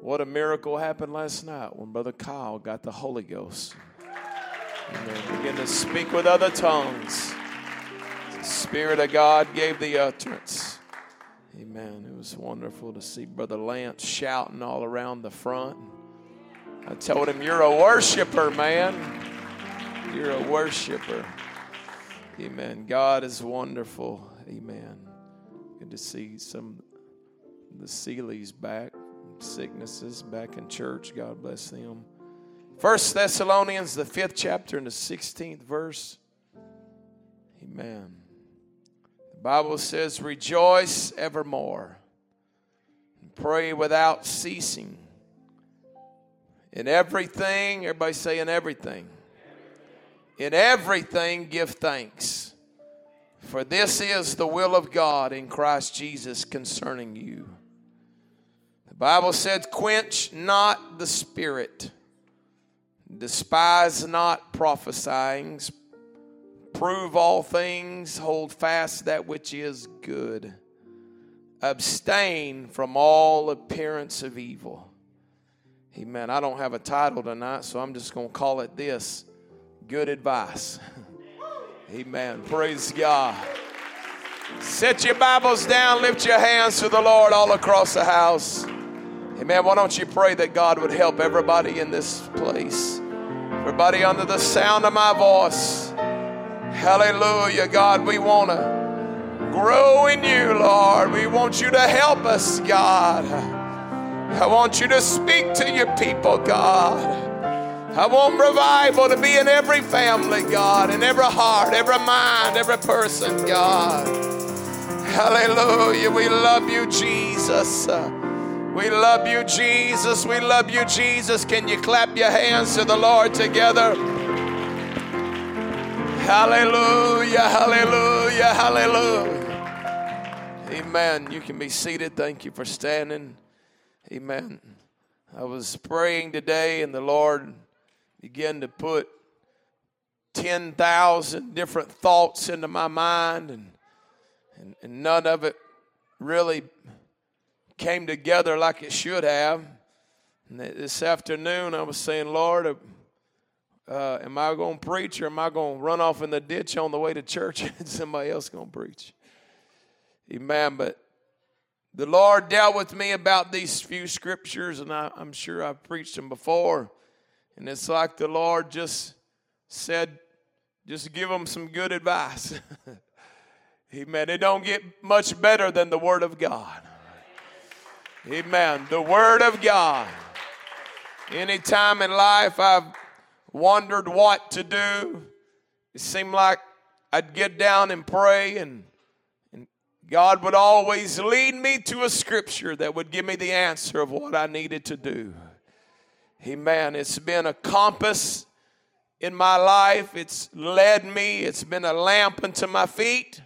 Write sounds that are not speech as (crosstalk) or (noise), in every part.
What a miracle happened last night when Brother Kyle got the Holy Ghost. Amen. Begin to speak with other tongues. The Spirit of God gave the utterance. Amen. It was wonderful to see Brother Lance shouting all around the front. I told him, You're a worshiper, man. You're a worshiper. Amen. God is wonderful. Amen. Good to see some the Seeleys back, sicknesses back in church. God bless them. First Thessalonians, the fifth chapter and the 16th verse. Amen. The Bible says, Rejoice evermore. Pray without ceasing. In everything, everybody say in everything. In everything, give thanks. For this is the will of God in Christ Jesus concerning you. Bible says, Quench not the spirit, despise not prophesying, prove all things, hold fast that which is good, abstain from all appearance of evil. Amen. I don't have a title tonight, so I'm just going to call it this good advice. (laughs) Amen. Praise God. Set your Bibles down, lift your hands to the Lord all across the house. Amen. Why don't you pray that God would help everybody in this place? Everybody under the sound of my voice. Hallelujah. God, we want to grow in you, Lord. We want you to help us, God. I want you to speak to your people, God. I want revival to be in every family, God, in every heart, every mind, every person, God. Hallelujah. We love you, Jesus. We love you, Jesus. We love you, Jesus. Can you clap your hands to the Lord together? Hallelujah, hallelujah, hallelujah. Amen. You can be seated. Thank you for standing. Amen. I was praying today, and the Lord began to put 10,000 different thoughts into my mind, and, and, and none of it really came together like it should have. And this afternoon, I was saying, Lord, uh, uh am I going to preach or am I going to run off in the ditch on the way to church (laughs) and somebody else going to preach? Amen. But the Lord dealt with me about these few scriptures, and I, I'm sure I've preached them before. And it's like the Lord just said, just give them some good advice. (laughs) Amen. It don't get much better than the Word of God. Amen. The Word of God. Anytime in life I've wondered what to do, it seemed like I'd get down and pray, and, and God would always lead me to a scripture that would give me the answer of what I needed to do. Amen. It's been a compass in my life. It's led me. It's been a lamp unto my feet.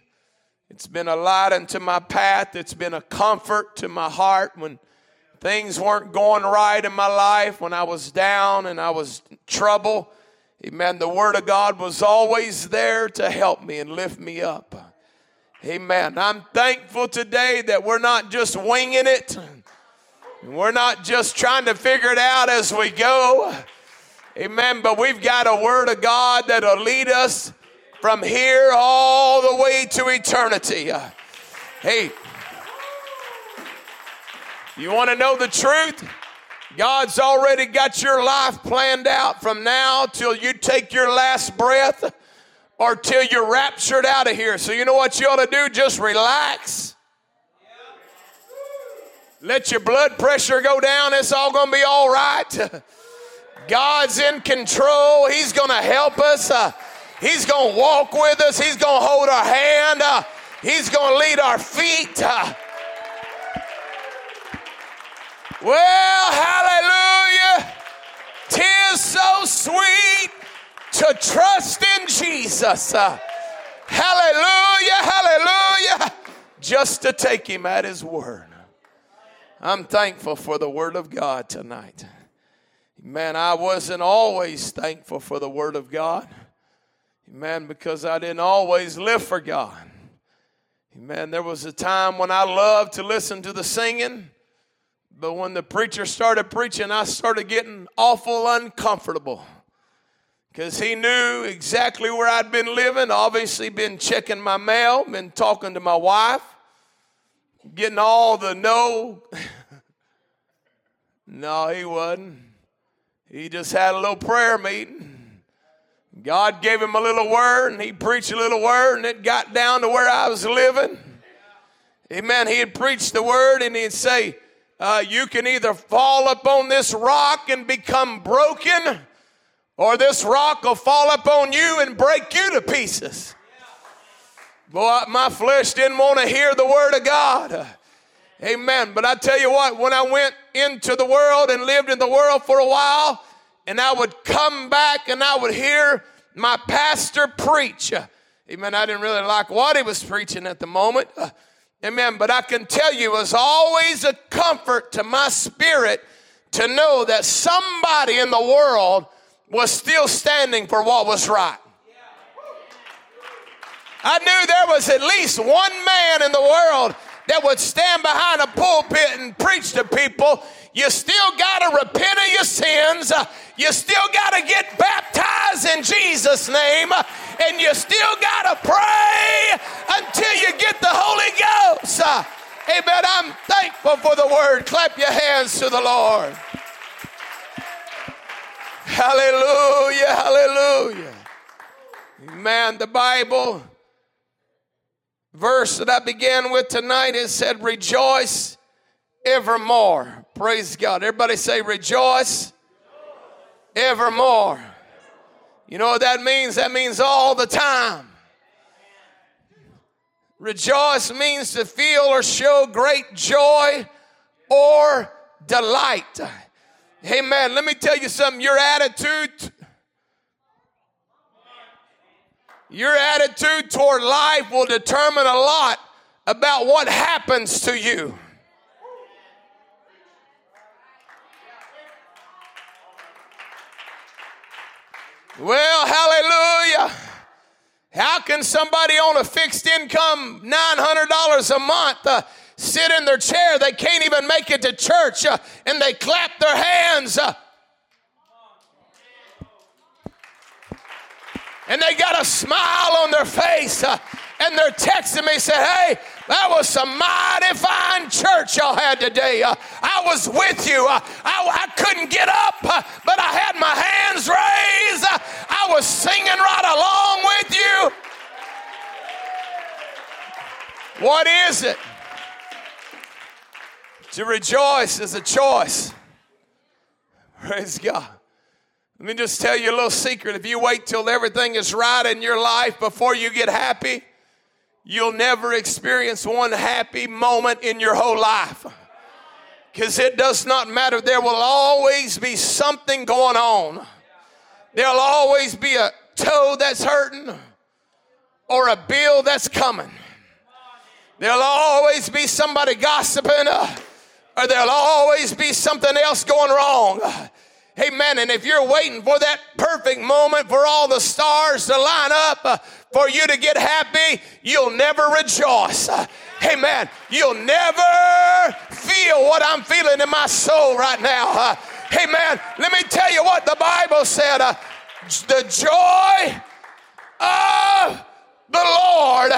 It's been a light unto my path. It's been a comfort to my heart when things weren't going right in my life, when I was down and I was in trouble. Amen. The Word of God was always there to help me and lift me up. Amen. I'm thankful today that we're not just winging it we're not just trying to figure it out as we go. Amen. But we've got a word of God that'll lead us from here all the way to eternity. Hey, you want to know the truth? God's already got your life planned out from now till you take your last breath or till you're raptured out of here. So, you know what you ought to do? Just relax let your blood pressure go down. It's all going to be all right. (laughs) God's in control. He's going to help us. Uh, He's going to walk with us. He's going to hold our hand. Uh, he's going to lead our feet. Uh, well, hallelujah. Tis so sweet to trust in Jesus. Uh, hallelujah, hallelujah. Just to take him at his word. I'm thankful for the Word of God tonight. Man, I wasn't always thankful for the Word of God. Man, because I didn't always live for God. Man, there was a time when I loved to listen to the singing, but when the preacher started preaching, I started getting awful uncomfortable because he knew exactly where I'd been living. Obviously, been checking my mail, been talking to my wife, getting all the no. (laughs) no, he wasn't. He just had a little prayer meeting. God gave him a little word, and he preached a little word, and it got down to where I was living. Amen. He'd preach the word, and he'd say, uh, You can either fall upon this rock and become broken, or this rock will fall upon you and break you to pieces. Boy, my flesh didn't want to hear the word of God. Amen. But I tell you what, when I went into the world and lived in the world for a while, and I would come back and I would hear my pastor preach. Amen. I didn't really like what he was preaching at the moment. Amen. But I can tell you, it was always a comfort to my spirit to know that somebody in the world was still standing for what was right. I knew there was at least one man in the world that would stand behind a pulpit and preach to people. You still got to repent of your sins. Uh, you still got to get baptized in Jesus' name. Uh, and you still got to pray until you get the Holy Ghost. Uh, amen. I'm thankful for the word. Clap your hands to the Lord. Hallelujah. Hallelujah. Man, the Bible verse that I began with tonight, it said, Rejoice evermore. Praise God. Everybody say, Rejoice evermore. You know what that means? That means all the time. Rejoice means to feel or show great joy or delight. Amen. Let me tell you something. Your attitude Your attitude toward life will determine a lot about what happens to you. Well, hallelujah. How can somebody on a fixed income, $900 a month, uh, sit in their chair? They can't even make it to church uh, and they clap their hands. Uh, and they got a smile on their face. Uh, and they're texting me, said, Hey, that was some mighty fine church y'all had today. Uh, I was with you. Uh, I, I, couldn't get up, uh, but I had my hands raised. Uh, I was singing right along with you. What is it? To rejoice is a choice. (laughs) Praise God. Let me just tell you a little secret. If you wait till everything is right in your life before you get happy, you'll never experience one happy moment in your whole life. Because it does not matter. There will always be something going on. There'll always be a toe that's hurting or a bill that's coming. There'll always be somebody gossiping, uh, or there'll always be something else going wrong. Amen. And if you're waiting for that perfect moment for all the stars to line up uh, for you to get happy, you'll never rejoice. Uh, amen. You'll never feel what I'm feeling in my soul right now. Uh, amen. Let me tell you what the Bible said. The joy of the Lord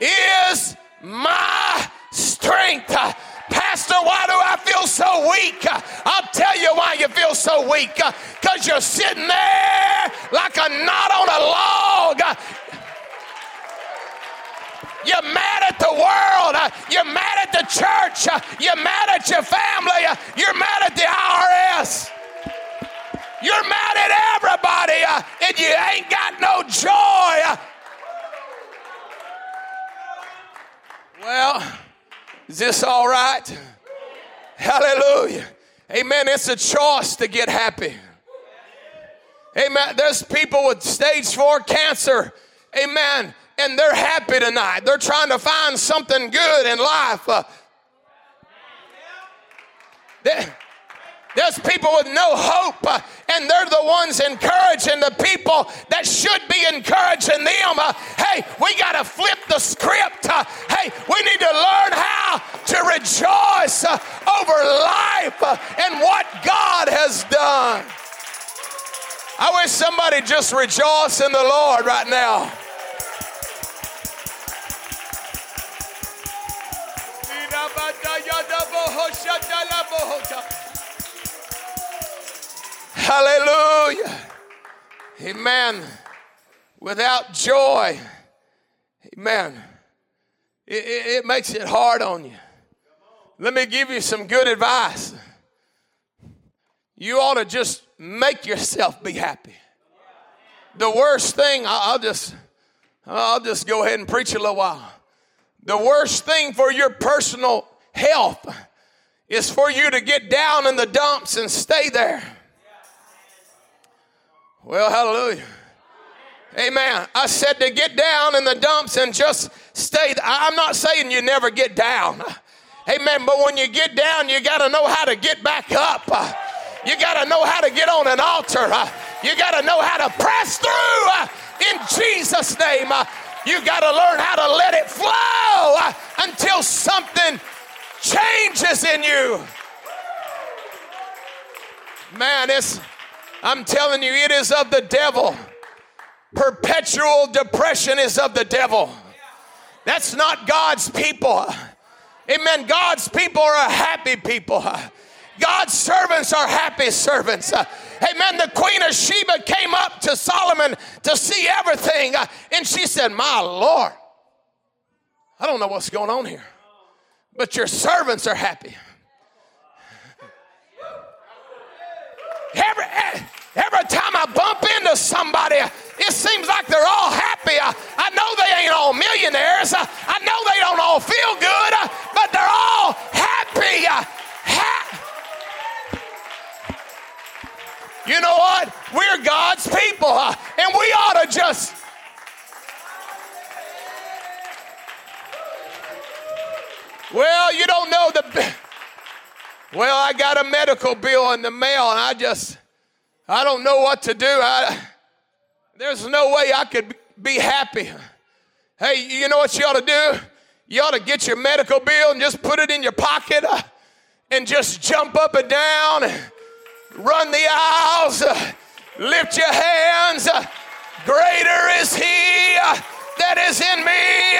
is my strength. Pastor, why do I feel so weak? I'll tell you why you feel so weak. Because you're sitting there like a knot on a log. You're mad at the world. You're mad at the church. You're mad at your family. You're mad at the IRS. You're mad at everybody and you ain't got no joy. Well, is this all right? Hallelujah. Amen. It's a choice to get happy. Amen. There's people with stage four cancer. Amen. And they're happy tonight. They're trying to find something good in life. Uh, there's people with no hope uh, and they're the ones encouraging the people that should be encouraging them. Uh, hey, we got to flip the script. Uh, hey, we need to learn how to rejoice over life and what God has done. I wish somebody just rejoice in the Lord right now. Hallelujah. Amen. Without joy, amen, it, it, it, makes it hard on you. Let me give you some good advice. You ought to just make yourself be happy. The worst thing, I'll just, I'll just go ahead and preach a little while. The worst thing for your personal health is for you to get down in the dumps and stay there. Well, hallelujah. Amen. I said to get down in the dumps and just stay. I'm not saying you never get down. Amen. But when you get down, you got to know how to get back up. You got to know how to get on an altar. You got to know how to press through in Jesus' name. You got to learn how to let it flow until something changes in you. Man, it's I'm telling you, it is of the devil. Perpetual depression is of the devil. That's not God's people. Amen. God's people are a happy people. God's servants are happy servants. Amen. The Queen of Sheba came up to Solomon to see everything, and she said, My Lord, I don't know what's going on here, but your servants are happy. Every, every time I bump into somebody, it seems like they're all happy. I, know they ain't all millionaires. I, I, know they don't all feel good, but they're all happy. Ha- you know what? We're God's people, and we ought to just. Well, you don't know the. Well, I got a medical bill in the mail and I just, I don't know what to do. I, there's no way I could be happy. Hey, you know what you ought to do? You ought to get your medical bill and just put it in your pocket uh, and just jump up and down, run the aisles, uh, lift your hands. Uh, greater is He that is in me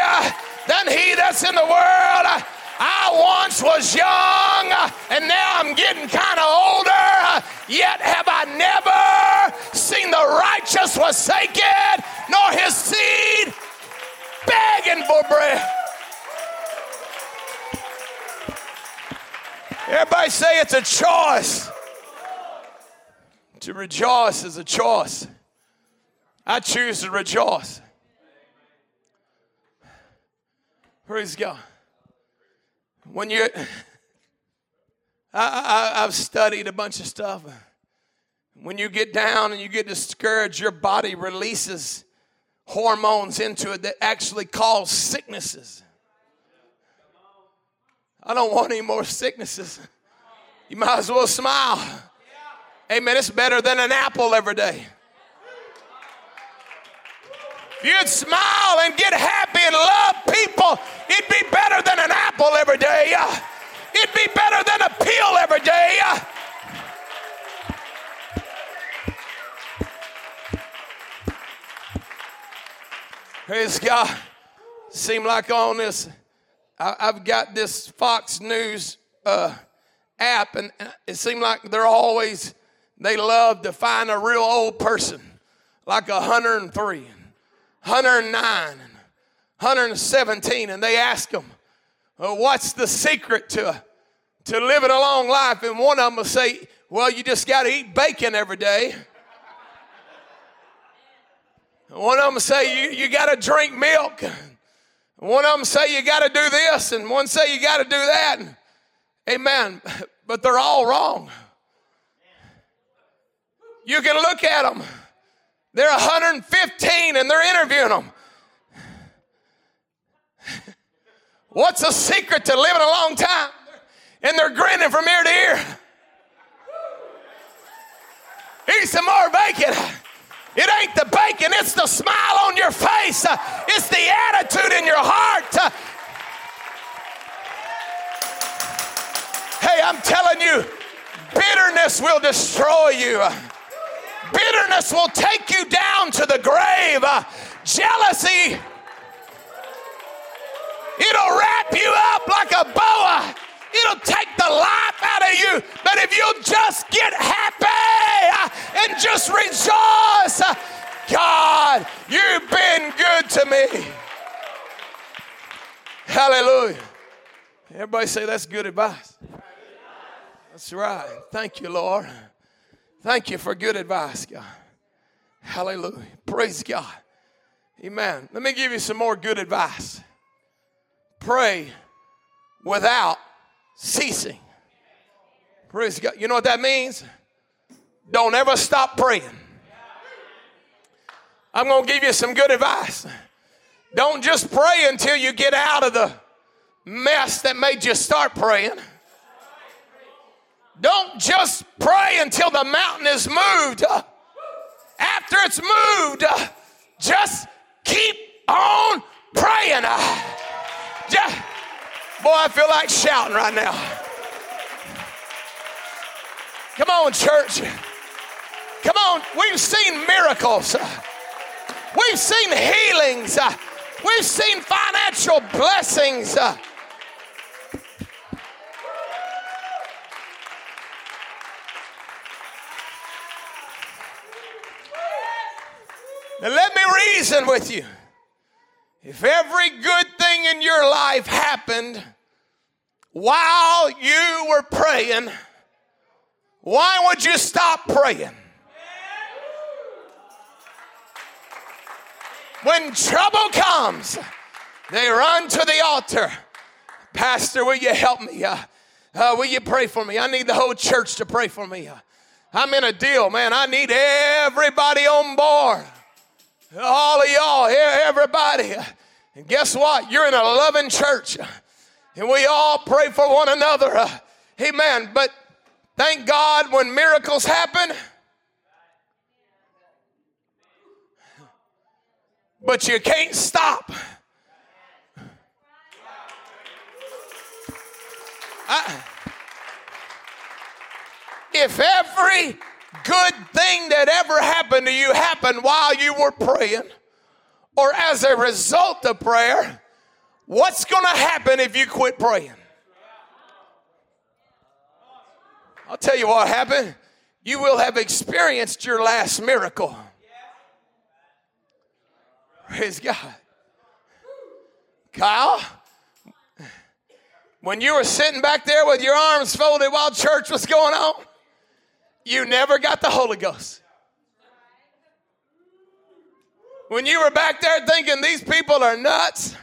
than He that's in the world. I once was young and now I'm getting kind of older, yet have I never seen the righteous forsaken, nor his seed begging for bread. Everybody say it's a choice. To rejoice is a choice. I choose to rejoice. Praise God when you I, I, I've studied a bunch of stuff. When you get down and you get discouraged, your body releases hormones into it that actually cause sicknesses. I don't want any more sicknesses. You might as well smile. Amen. It's better than an apple every day. If you'd smile and get happy love people, it'd be better than an apple every day. It'd be better than a pill every day. Praise God. Seem like on this, I, have got this Fox News uh, app, and it seemed like they're always, they love to find a real old person, like 103. 109 and 117, and they ask them, well, uh, What's the secret to, to living a long life? And one of them will say, Well, you just got to eat bacon every day. one of them say, You, you got to drink milk. one of them say, You got to do this, and one say, You got to do that. Amen. But they're all wrong. You can look at them they're 115 and they're interviewing them. What's the secret to living a long time? And they're grinning from ear to ear. He some more bacon. It ain't the bacon, it's the smile on your face, it's the attitude in your heart. Hey, I'm telling you, bitterness will destroy you. Bitterness will take you down to the grave. Jealousy, it'll wrap you up like a boa. It'll take the life out of you. But if you'll just get happy uh, and just rejoice, uh, God, you've been good to me. Hallelujah. Everybody say that's good advice. That's right. Thank you, Lord. Thank you for good advice, God. Hallelujah. Praise God. Amen. Let me give you some more good advice. Pray without ceasing. Praise God. You know what that means? Don't ever stop praying. I'm going to give you some good advice. Don't just pray until you get out of the mess that made you start praying. Don't just pray until the mountain is moved. After it's moved, just keep on praying. Just, boy, I feel like shouting right now. Come on, church. Come on. We've seen miracles. We've seen healings. We've seen financial blessings. Now, let me reason with you. If every good thing in your life happened while you were praying, why would you stop praying? When trouble comes, they run to the altar. Pastor, will you help me? Uh, uh, will you pray for me? I need the whole church to pray for me. Uh, I'm in a deal, man. I need everybody on board. All of y'all, here, everybody. And guess what? You're in a loving church. And we all pray for one another. Amen. But thank God when miracles happen. But you can't stop. I, if every good thing that ever happened to you happened while you were praying or as a result of prayer, what's going to happen if you quit praying? I'll tell you what happened. You will have experienced your last miracle. Praise God. Kyle, when you were sitting back there with your arms folded while church was going on, you never got the Holy Ghost. When you were back there thinking these people are nuts,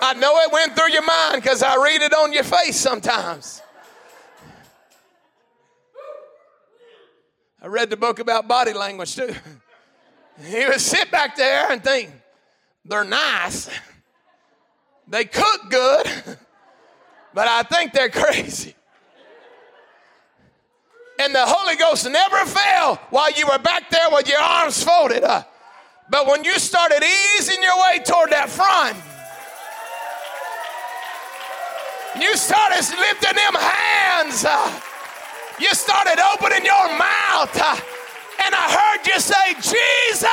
I know it went through your mind because I read it on your face sometimes. I read the book about body language too. (laughs) He would sit back there and think, they're nice. They cook good, (laughs) but I think they're (laughs) crazy. And the Holy Ghost never fell while you were back there with your arms folded. But when you started easing your way toward that front, you started lifting them hands. You started opening your mouth. And I heard you say, Jesus.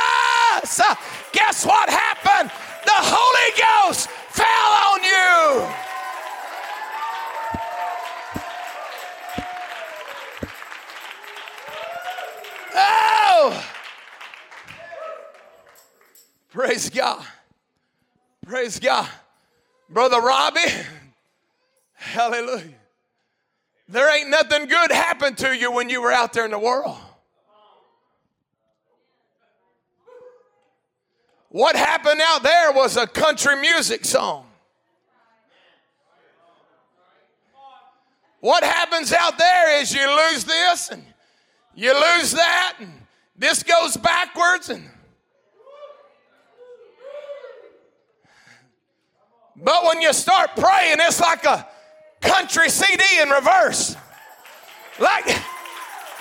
Guess what happened? The Holy Ghost fell on you. Praise God. Praise God. Brother Robbie, hallelujah. There ain't nothing good happened to you when you were out there in the world. What happened out there was a country music song. What happens out there is you lose this and you lose that, and this goes backwards, and but when you start praying, it's like a country CD in reverse. Like,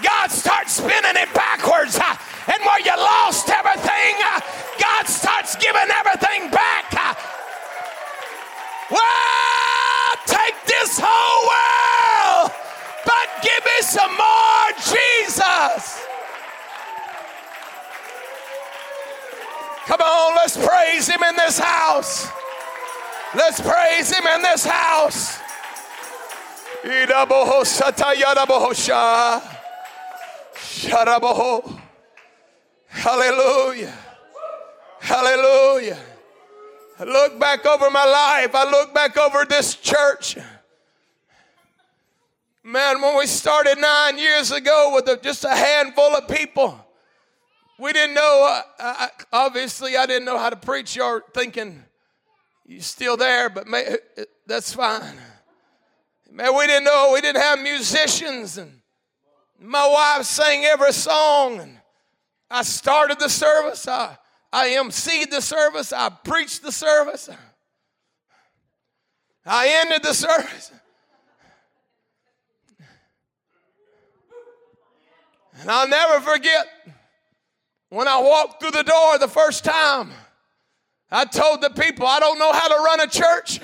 God starts spinning it backwards. And where you lost everything, God starts giving everything back. Well, take this whole world, but give me some more Jesus. Come on, let's praise him in this house. Let's praise him in this house. Hallelujah. Hallelujah. I look back over my life. I look back over this church. Man, when we started nine years ago with a, just a handful of people, we didn't know, uh, I, obviously, I didn't know how to preach. You're thinking, you're still there, but may, that's fine. Man, we didn't know, we didn't have musicians, and my wife sang every song, and I started the service. I, I emceed the service. I preached the service. I ended the service. And I'll never forget when I walked through the door the first time. I told the people, I don't know how to run a church.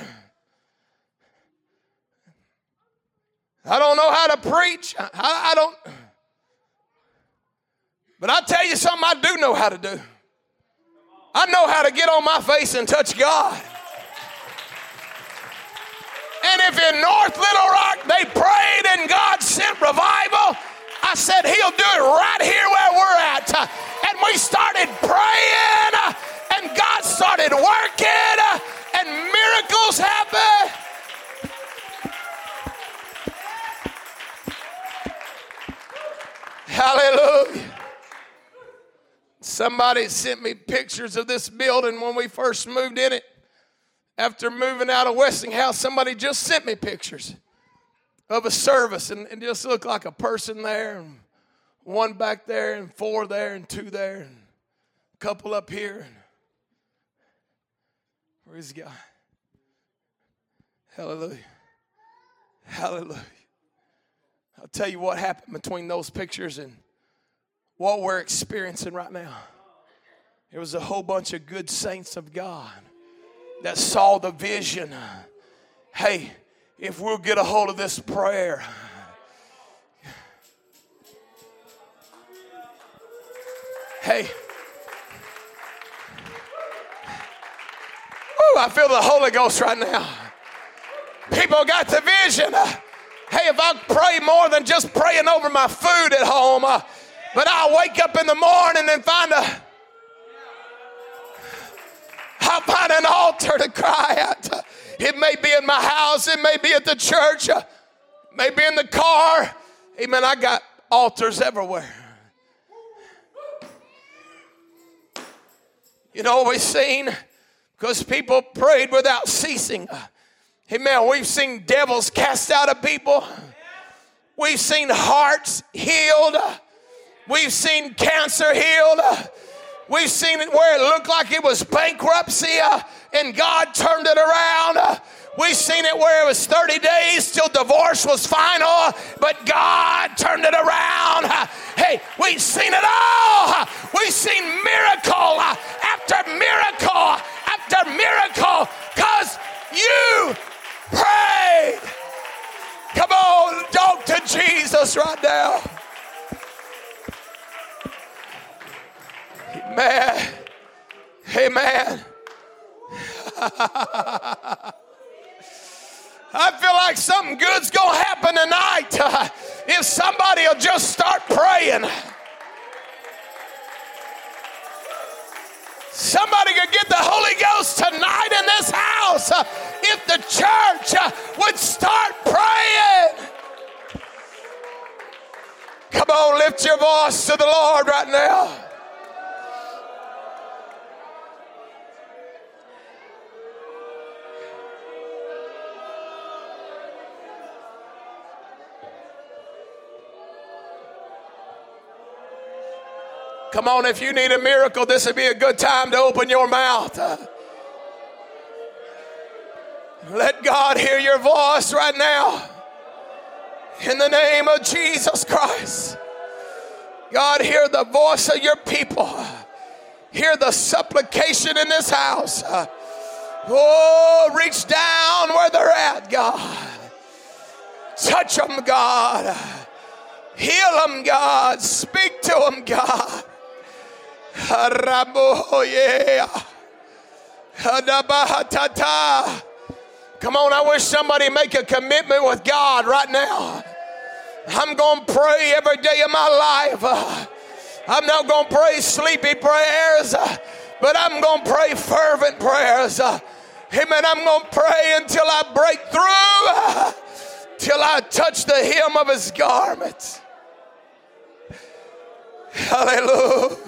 I don't know how to preach. I, I, don't. But I tell you something I do know how to do. I know how to get on my face and touch God. And if in North Little Rock they prayed and God sent revival, I said He'll do it right here where we're at. And we started praying, and God started working, and miracles happened. Hallelujah. Somebody sent me pictures of this building when we first moved in it. After moving out of Westinghouse, somebody just sent me pictures of a service and it just looked like a person there and one back there and four there and two there and a couple up here. Praise God. Hallelujah. Hallelujah. I'll tell you what happened between those pictures and what we're experiencing right now. There was a whole bunch of good saints of God that saw the vision. Hey, if we'll get a hold of this prayer, hey, Ooh, I feel the Holy Ghost right now. People got the vision. Hey, if I pray more than just praying over my food at home, uh, but I'll wake up in the morning and find a I'll find an altar to cry at. It may be in my house, it may be at the church, it may be in the car. Amen. I got altars everywhere. You know, we've seen because people prayed without ceasing. Amen. We've seen devils cast out of people. We've seen hearts healed. We've seen cancer healed. We've seen it where it looked like it was bankruptcy uh, and God turned it around. Uh, we've seen it where it was 30 days till divorce was final, but God turned it around. Uh, hey, we've seen it all. We've seen miracle after miracle after miracle because you prayed. Come on, talk to Jesus right now. Amen. Amen. (laughs) I feel like something good's going to happen tonight uh, if somebody will just start praying. Somebody could get the Holy Ghost tonight in this house uh, if the church uh, would start praying. Come on, lift your voice to the Lord right now. Come on, if you need a miracle, this would be a good time to open your mouth. Let God hear your voice right now. In the name of Jesus Christ. God, hear the voice of your people. Hear the supplication in this house. Oh, reach down where they're at, God. Touch them, God. Heal them, God. Speak to them, God. Come on, I wish somebody make a commitment with God right now. I'm going to pray every day of my life. I'm not going to pray sleepy prayers, but I'm going to pray fervent prayers. Amen. I'm going to pray until I break through, till I touch the hem of his garment. Hallelujah.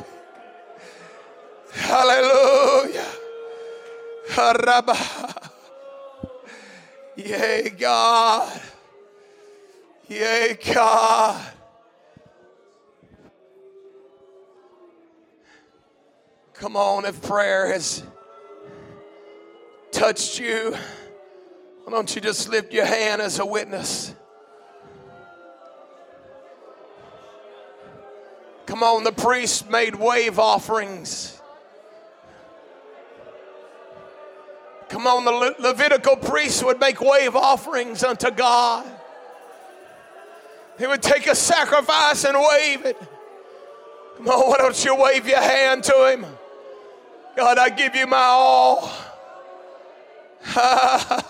Hallelujah. Yea, God. Yea, God. Come on, if prayer has touched you, why don't you just lift your hand as a witness? Come on, the priest made wave offerings. Come on, the Le- Levitical priests would make wave offerings unto God. He would take a sacrifice and wave it. Come on, why don't you wave your hand to him? God, I give you my all. (laughs) I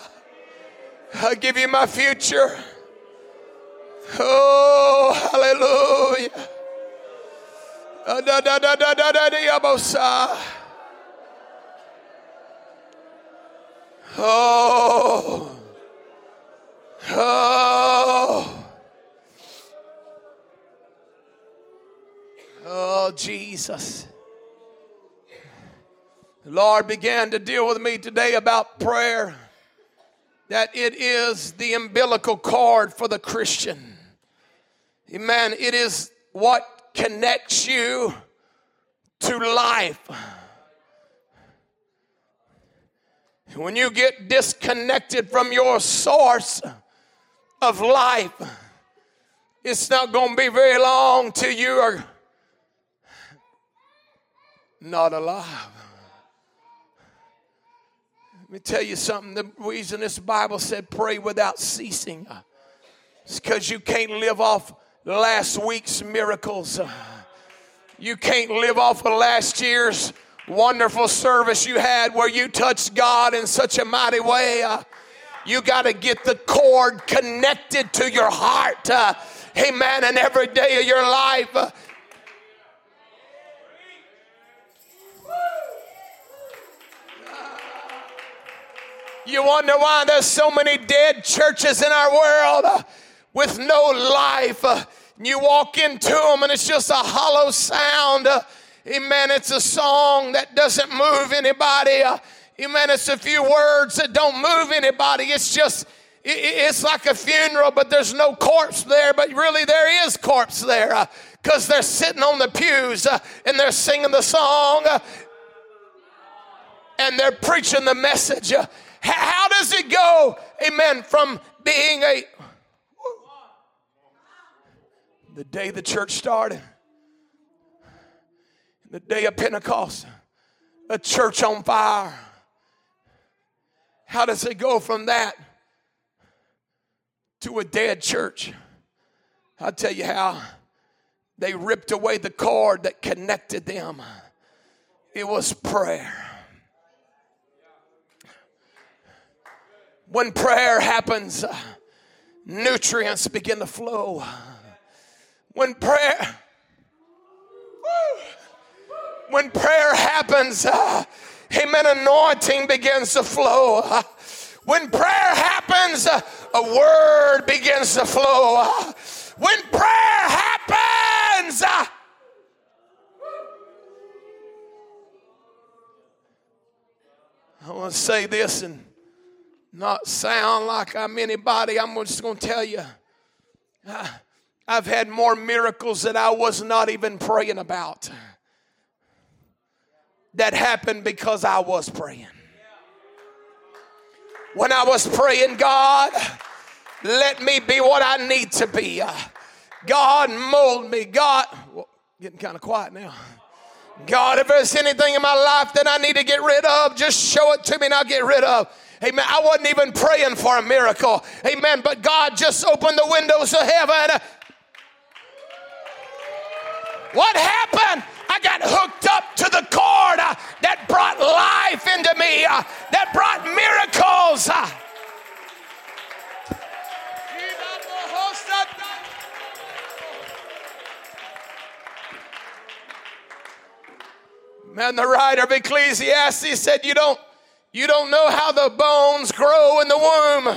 give you my future. Oh, hallelujah. Oh, oh, oh, Jesus. The Lord began to deal with me today about prayer, that it is the umbilical cord for the Christian. Amen. It is what connects you to life. When you get disconnected from your source of life, it's not going to be very long till you are not alive. Let me tell you something. The reason this Bible said pray without ceasing is because you can't live off last week's miracles. You can't live off of last year's wonderful service you had where you touched God in such a mighty way. You got to get the cord connected to your heart. Amen. And every day of your life, You wonder why there's so many dead churches in our world uh, with no life. Uh, you walk into them and it's just a hollow sound. Amen. It's a song that doesn't move anybody. Uh, amen. It's a few words that don't move anybody. It's just, it's like a funeral, but there's no corpse there. But really, there is corpse there because uh, they're sitting on the pews uh, and they're singing the song and they're preaching the message. How does it go, amen, from being a. The day the church started, the day of Pentecost, a church on fire. How does it go from that to a dead church? I'll tell you how. They ripped away the cord that connected them. It was prayer. When prayer happens, nutrients begin to flow. When prayer, when prayer happens, uh, amen, anointing begins to flow. Uh, when prayer happens, uh, a word begins to flow. Uh, when prayer happens, uh, I want to say this and not sound like I'm anybody. I'm just going to tell you. I've had more miracles that I was not even praying about that happened because I was praying. When I was praying, God, let me be what I need to be. God, mold me. God, getting kind of quiet now. God, if there's anything in my life that I need to get rid of, just show it to me and I'll get rid of. Amen. I wasn't even praying for a miracle. Amen. But God just opened the windows of heaven. What happened? I got hooked up to the cord uh, that brought life into me, uh, that brought miracles. Uh. Man, the writer of Ecclesiastes said, You don't, you don't know how the bones grow in the womb.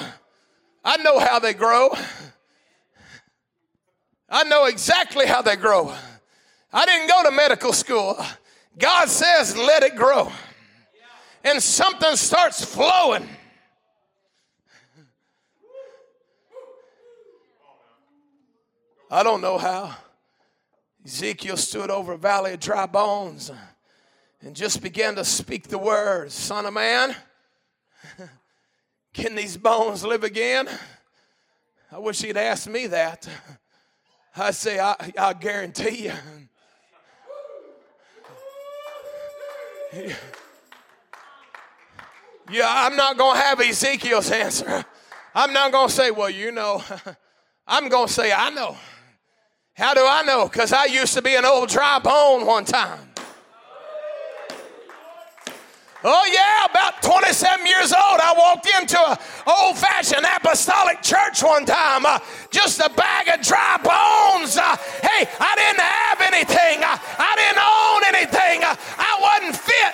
I know how they grow. I know exactly how they grow. I didn't go to medical school. God says, let it grow. And something starts flowing. I don't know how. Ezekiel stood over a valley of dry bones and just began to speak the words Son of man, (laughs) can these bones live again? I wish he'd asked me that. I say, I, I guarantee you. (laughs) Yeah, I'm not going to have Ezekiel's answer. I'm not going to say, well, you know. (laughs) I'm going to say, I know. How do I know? Because I used to be an old dry bone one time. Oh, yeah, about 27 years old, I walked into an old fashioned apostolic church one time. Uh, just a bag of dry bones. Uh, hey, I didn't have anything, uh, I didn't own anything, uh, I wasn't fit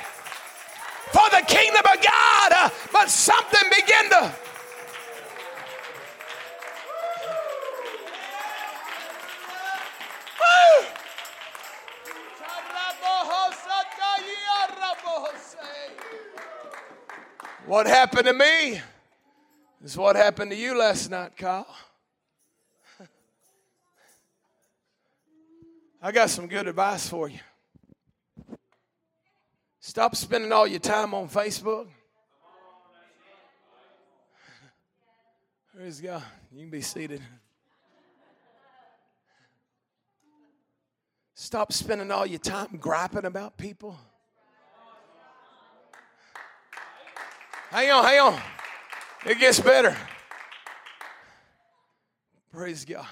for the kingdom of God, uh, but something began to. Woo! What happened to me is what happened to you last night, Kyle. I got some good advice for you. Stop spending all your time on Facebook. Praise God. You can be seated. Stop spending all your time griping about people. Hang on, hang on. It gets better. Praise God.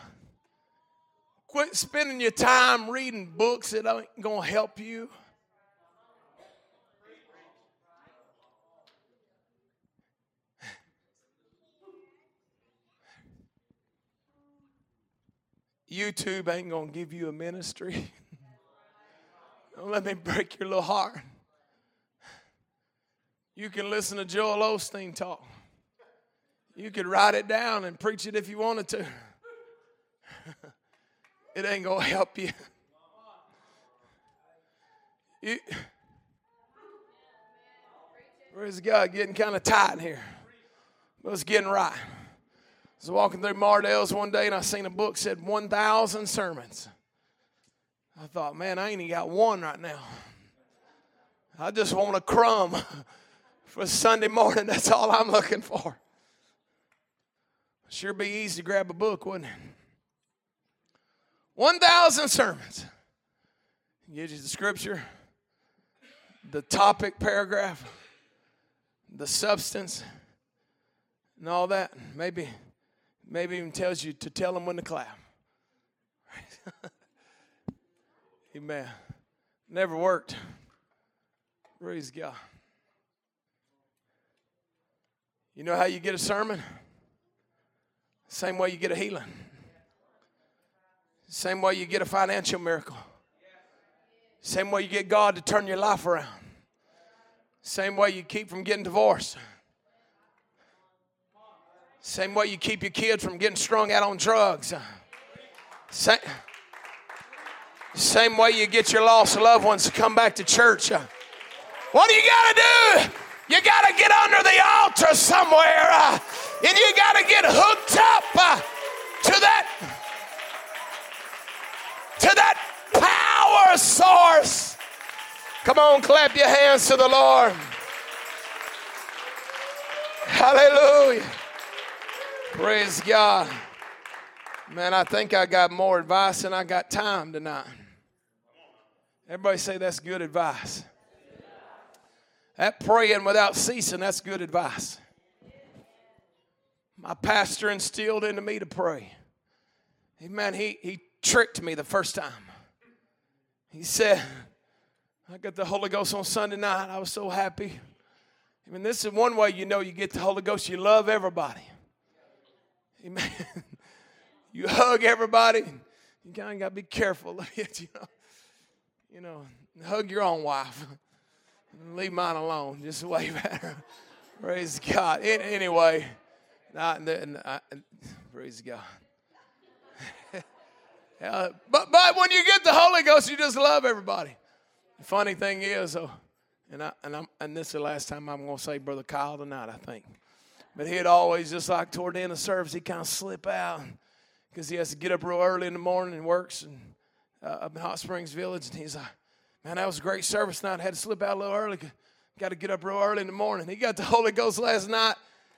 Quit spending your time reading books that ain't going to help you. (laughs) YouTube ain't going to give you a ministry. (laughs) Don't let me break your little heart. You can listen to Joel Osteen talk. You could write it down and preach it if you wanted to. (laughs) it ain't going to help you. you. Praise God, getting kind of tight in here. But it's getting right. I was walking through Mardel's one day and I seen a book said 1,000 sermons. I thought, man, I ain't even got one right now. I just want a crumb (laughs) for Sunday morning. That's all I'm looking for. Sure be easy to grab a book, wouldn't it? 1,000 sermons. Gives you the scripture, the topic paragraph, the substance, and all that. Maybe, maybe even tells you to tell them when to clap. (laughs) Amen. Never worked. Praise God. You know how you get a sermon? Same way you get a healing. Same way you get a financial miracle. Same way you get God to turn your life around. Same way you keep from getting divorced. Same way you keep your kids from getting strung out on drugs. Same, same way you get your lost loved ones to come back to church. What do you got to do? You got to get under the altar somewhere uh, and you got to get hooked up uh, to that to that power source. Come on, clap your hands to the Lord. Hallelujah. Praise God. Man, I think I got more advice than I got time tonight. Everybody say that's good advice. That praying without ceasing, that's good advice. My pastor instilled into me to pray. Amen. He, he tricked me the first time. He said, I got the Holy Ghost on Sunday night. I was so happy. I mean, this is one way you know you get the Holy Ghost. You love everybody. Amen. (laughs) you hug everybody. You kind of got to be careful. (laughs) You know, you know, (laughs) hug your own wife. (laughs) Leave mine alone. Just (laughs) wave at her. Praise God. Anyway, not, uh, praise God. uh, but, but when you get the Holy Ghost, you just love everybody. The funny thing is, oh, and, I, and, I'm, and this is the last time I'm going to say Brother Kyle tonight, I think. But he'd always, just like toward the end of service, he'd kind of slip out because he has to get up real early in the morning and works in, uh, up in Hot Springs Village. And he's like, man, that was a great service night. I had to slip out a little early. Got to get up real early in the morning. He got the Holy Ghost last night.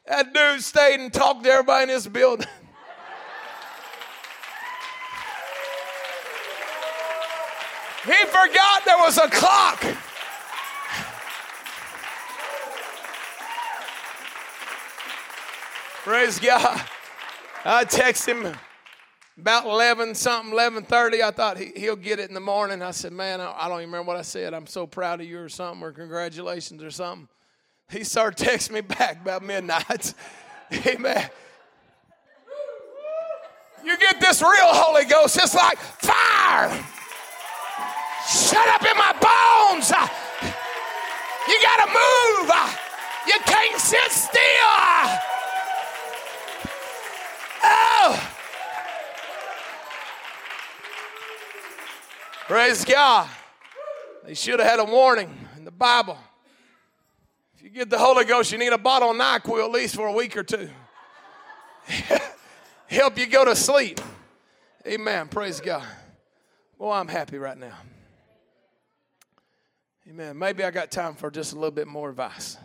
That dude stayed and talked to everybody in this building. (laughs) he forgot there was a clock. Praise God. I text him about 11 something 11.30 i thought he, he'll get it in the morning. I said man I, I don't even remember what i said. I'm so proud of you or something or congratulations or something. He started (laughs) texting me back about midnight. (laughs) Amen you get this real holy ghost. It's like fire. Shut up in my bones. You gotta move. You can't sit still Praise God. They should have had a warning in the Bible. If you get the Holy Ghost, you need a bottle of NyQuil at least for a week or two. (laughs) Help you go to sleep. Amen. Praise God. Well, I'm happy right now. Amen. Maybe I got time for just a little bit more advice.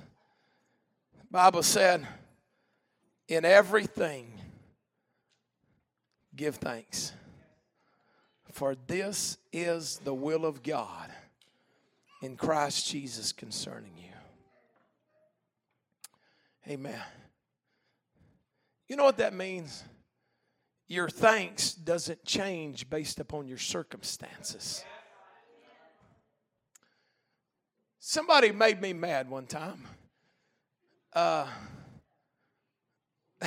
The Bible said, in everything, give thanks for this is the will of God in Christ Jesus concerning you. Amen. You know what that means? Your thanks doesn't change based upon your circumstances. Somebody made me mad one time. Uh, (laughs)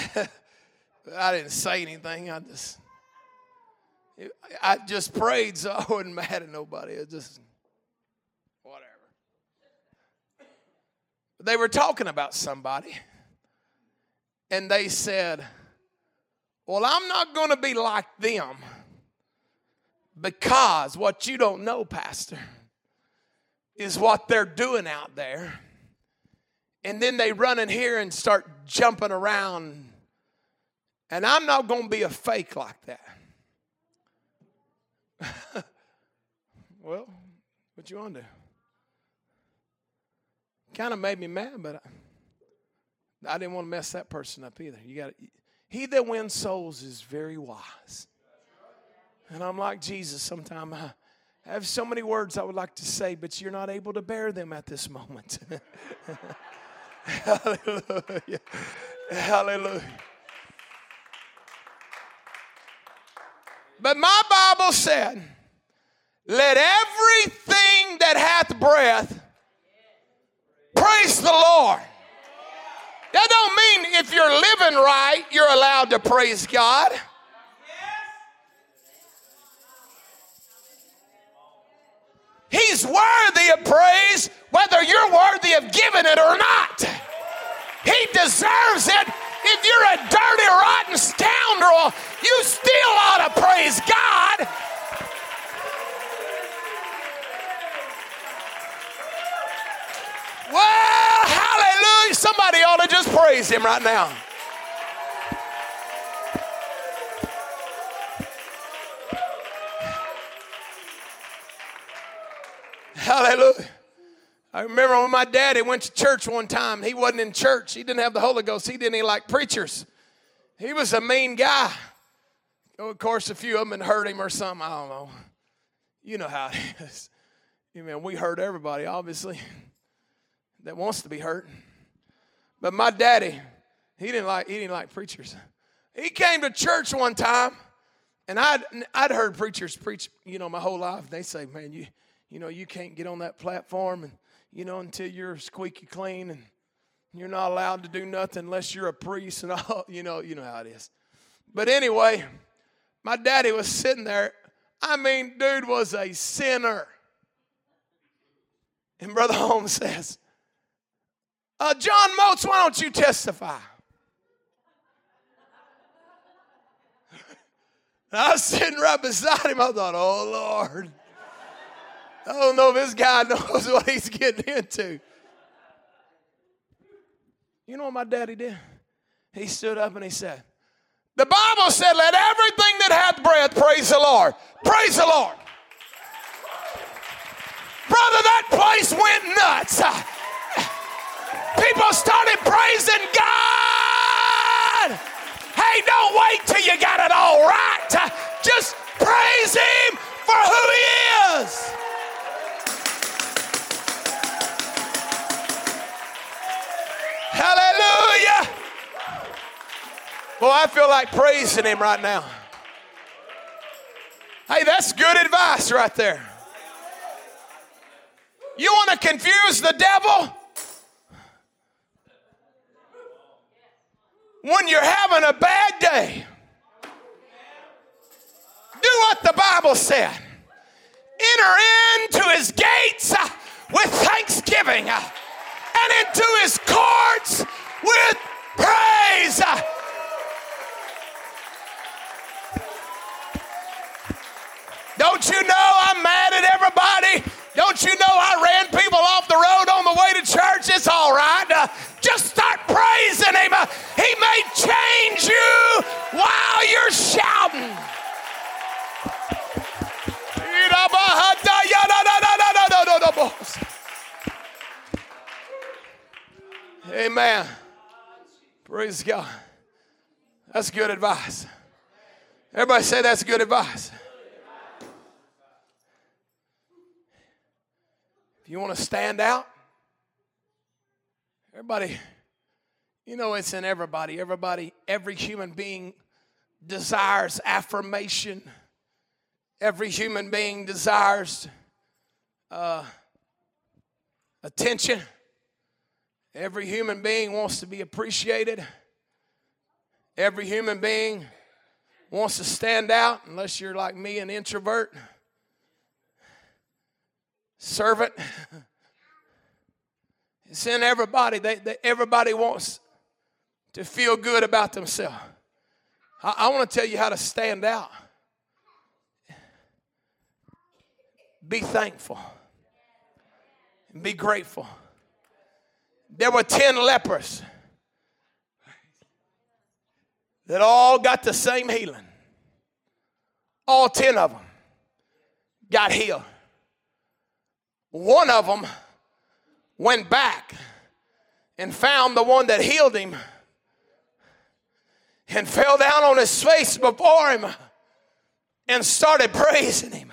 I didn't say anything. I just I just prayed so (laughs) I wasn't mad at nobody. It just whatever. They were talking about somebody, and they said, Well, I'm not going to be like them because what you don't know, Pastor, is what they're doing out there. And then they run in here and start jumping around. And I'm not going to be a fake like that. (laughs) well, what you want to do? Kind of made me mad, but I, I didn't want to mess that person up either. You got he that wins souls is very wise. And I'm like Jesus sometimes. I, I have so many words I would like to say, but you're not able to bear them at this moment. (laughs) Hallelujah. Hallelujah. But my Bible said, let everything that hath breath praise the Lord. That don't mean if you're living right, you're allowed to praise God. He's worthy of praise whether you're worthy of giving it or not. He deserves it if you're a dirty, rotten scoundrel, you still ought to praise God. Well, hallelujah. Somebody ought to just praise him right now. Hallelujah. I remember when my daddy went to church one time. He wasn't in church. He didn't have the Holy Ghost. He didn't even like preachers. He was a mean guy. Oh, of course, a few of them had hurt him or something. I don't know. You know how it (laughs) is. Amen. We hurt everybody, obviously, that wants to be hurt. But my daddy, he didn't like he didn't like preachers. He came to church one time, and I'd I'd heard preachers preach, you know, my whole life. They say, man, you you know, you can't get on that platform and you know until you're squeaky clean and you're not allowed to do nothing unless you're a priest and (laughs) all, you know, you know how it is. But anyway, my daddy was sitting there. I mean, dude was a sinner. And Brother Holmes (laughs) says, uh, John Motes, why don't you testify? (laughs) I was sitting right beside him. I thought, oh, Lord. I don't know if this guy knows (laughs) what he's getting into. You know what my daddy did? He stood up and he said, The Bible said, Let everything that hath breath praise the Lord. Praise the Lord. Brother, that place went nuts. People started praising God. Hey, don't wait till you got it all right. Just praise Him for who He is. Well, I feel like praising Him right now. Hey, that's good advice right there. You want to confuse the devil? When you're having a bad day, do what the Bible said. Enter into his gates uh, with thanksgiving uh, and into his courts with praise. Don't you know I'm mad at everybody? Don't you know I ran people off the road on the way to church? It's all right. Uh, just start praising Him. Uh, he may change you while you're shouting. Amen. Praise God. That's good advice. Everybody say that's good advice. If you want to stand out, everybody, you know it's in everybody. Everybody, every human being desires affirmation. Every human being desires uh, attention. Every human being wants to be appreciated. Every human being wants to stand out, unless you're like me, an introvert servant. It's in everybody. They, they, everybody wants to feel good about themselves. I, I want to tell you how to stand out. Be thankful be grateful. There were 10 lepers that all got the same healing. All 10 of them got healed. One of them went back and found the one that healed him and fell down on his face before him and started praising him.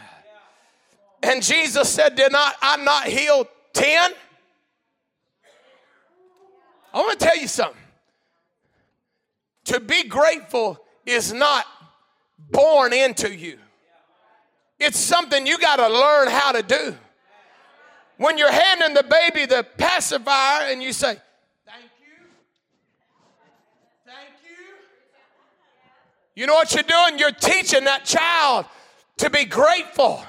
And Jesus said, Did not I not heal 10? I want to tell you something. To be grateful is not born into you. It's something you got to learn how to do. When you're handing the baby the pacifier and you say, Thank you, thank you. You know what you're doing? You're teaching that child to be grateful.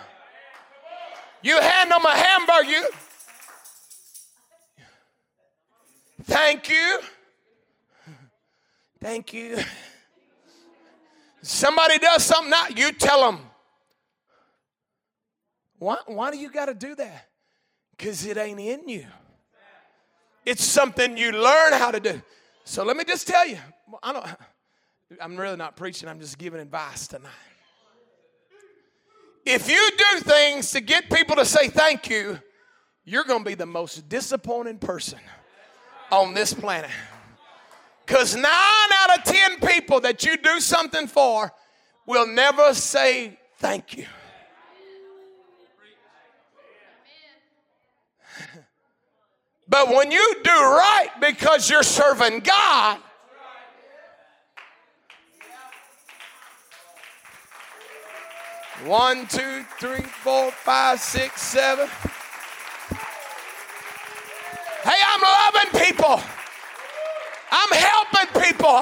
You hand them a hamburger, you thank you, thank you. Somebody does something not, you tell them. Why, why do you got to do that? Because it ain't in you. It's something you learn how to do. So let me just tell you, I don't, I'm really not preaching, I'm just giving advice tonight. If you do things to get people to say thank you, you're going to be the most disappointing person on this planet. Because nine out of ten people that you do something for will never say thank you. But when you do right because you're serving God, One, two, three, four, five, six, seven. Hey, I'm loving people. I'm helping people.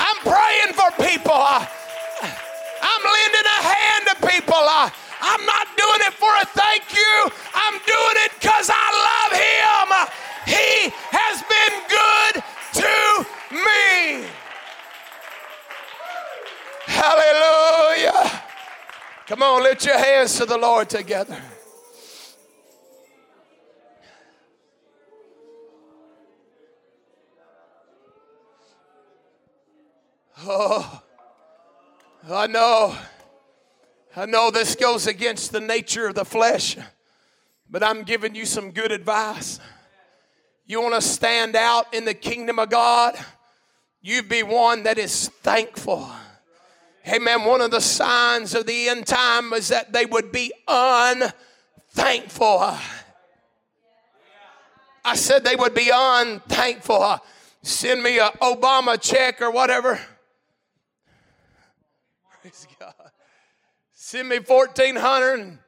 I'm praying for people. I'm lending a hand to people. I'm not doing it for a thank you. I'm doing it because I love him. He has been good to me. Hallelujah. Come on, lift your hands to the Lord together. Oh, I know. I know this goes against the nature of the flesh, but I'm giving you some good advice. You want to stand out in the kingdom of God? You be one that is thankful. Amen. One of the signs of the end time is that they would be unthankful. I said they would be unthankful. Send me a Obama check or whatever. Praise God. Send me 1400 and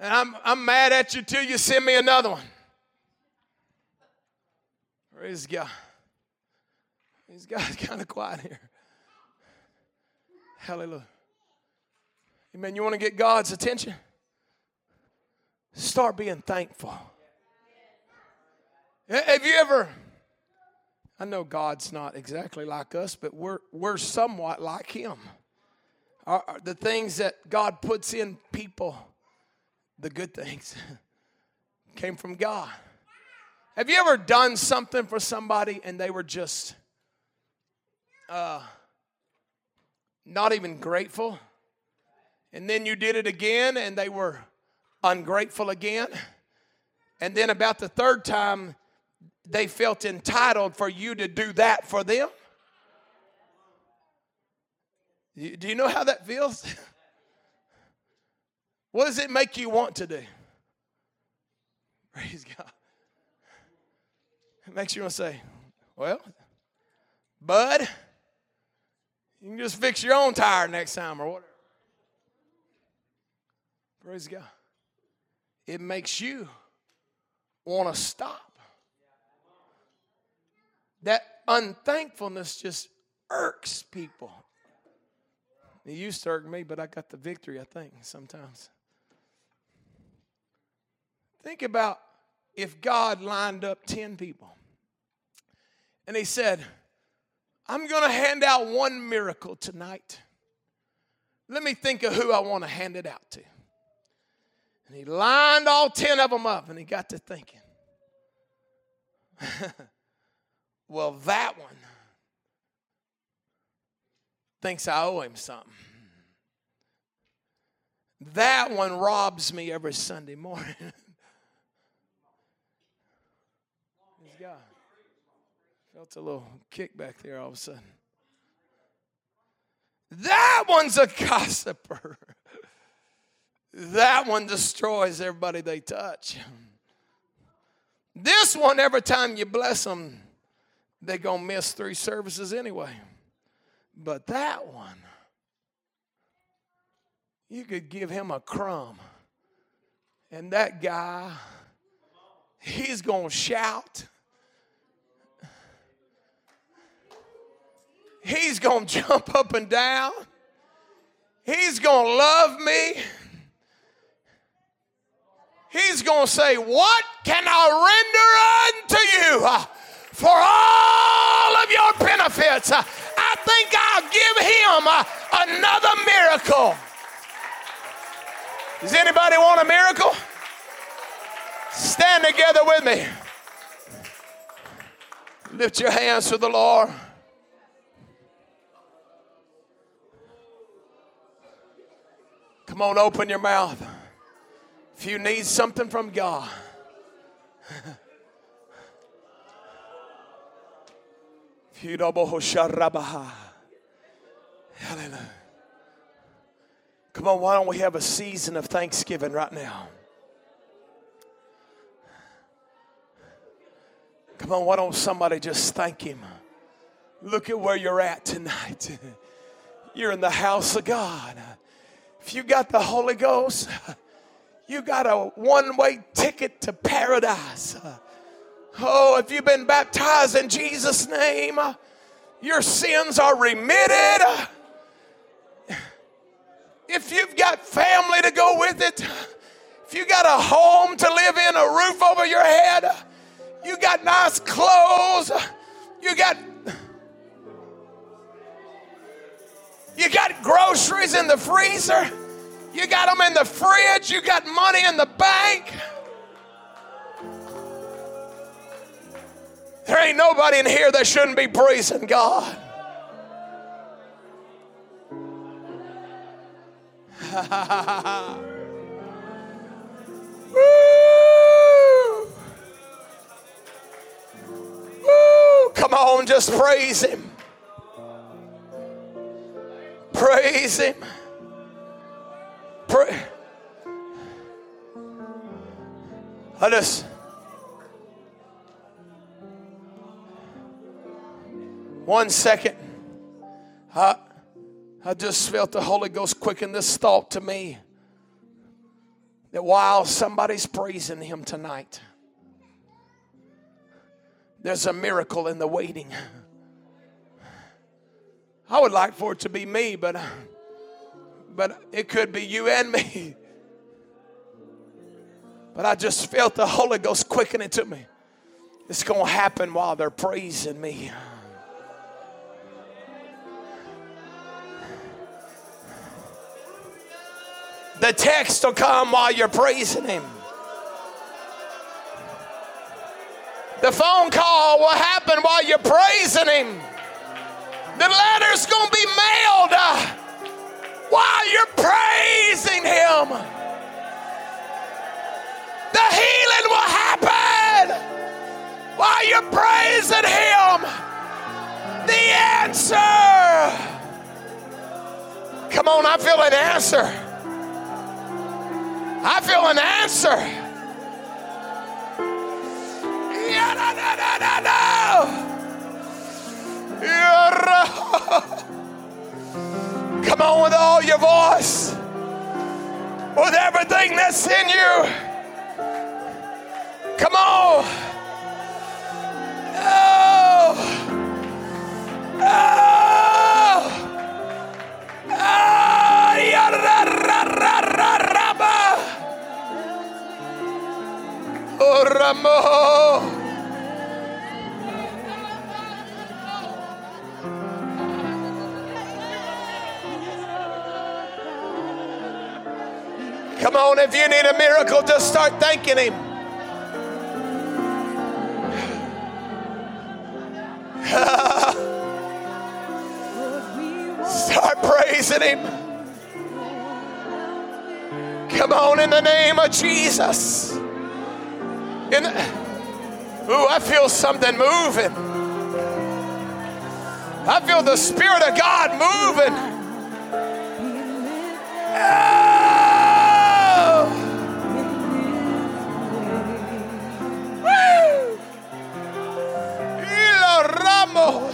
I'm, I'm mad at you till you send me another one. Praise God. These guys kind of quiet here. Hallelujah. Amen. You want to get God's attention? Start being thankful. Have you ever? I know God's not exactly like us, but we're, we're somewhat like Him. Our, the things that God puts in people, the good things, (laughs) came from God. Have you ever done something for somebody and they were just uh, not even grateful. And then you did it again and they were ungrateful again. And then about the third time, they felt entitled for you to do that for them. Do you know how that feels? (laughs) what does it make you want to do? Praise God. It makes you want to say, well, bud, you can just fix your own tire next time or whatever. Praise God. It makes you want to stop. That unthankfulness just irks people. It used to irk me, but I got the victory, I think, sometimes. Think about if God lined up 10 people and He said, I'm going to hand out one miracle tonight. Let me think of who I want to hand it out to. And he lined all 10 of them up and he got to thinking, (laughs) well, that one thinks I owe him something. That one robs me every Sunday morning. (laughs) God. Felt a little kick back there all of a sudden. That one's a (laughs) gossiper. That one destroys everybody they touch. This one, every time you bless them, they're going to miss three services anyway. But that one, you could give him a crumb. And that guy, he's going to shout. He's going (laughs) to jump up and down. He's going to love me. He's going to say, What can I render unto you uh, for all of your benefits? Him another miracle. Does anybody want a miracle? Stand together with me. Lift your hands to the Lord. Come on, open your mouth. If you need something from God, (laughs) Hallelujah. Come on, why don't we have a season of thanksgiving right now? Come on, why don't somebody just thank Him? Look at where you're at tonight. (laughs) You're in the house of God. If you got the Holy Ghost, you got a one way ticket to paradise. Oh, if you've been baptized in Jesus' name, your sins are remitted. If you've got family to go with it, if you got a home to live in, a roof over your head, you got nice clothes, you got you got groceries in the freezer, you got them in the fridge, you got money in the bank. There ain't nobody in here that shouldn't be praising God. Woo! Woo! Come on, just praise Him. Praise Him. Pray. I just. One second. I, I just felt the Holy Ghost quicken this thought to me that while somebody's praising Him tonight, there's a miracle in the waiting. I would like for it to be me, but, but it could be you and me. But I just felt the Holy Ghost quicken it to me. It's going to happen while they're praising me. The text will come while you're praising Him. The phone call will happen while you're praising Him. The letter's going to be mailed uh, while you're praising Him. The healing will happen while you're praising Him. The answer. Come on, I feel an answer. I feel an answer. Yeah, no, no, no, no! Come on with all your voice, with everything that's in you. Come on. Ramo. Come on, if you need a miracle, just start thanking Him. (laughs) start praising Him. Come on, in the name of Jesus. In, ooh, I feel something moving. I feel the Spirit of God moving. Oh. Woo. Ramo.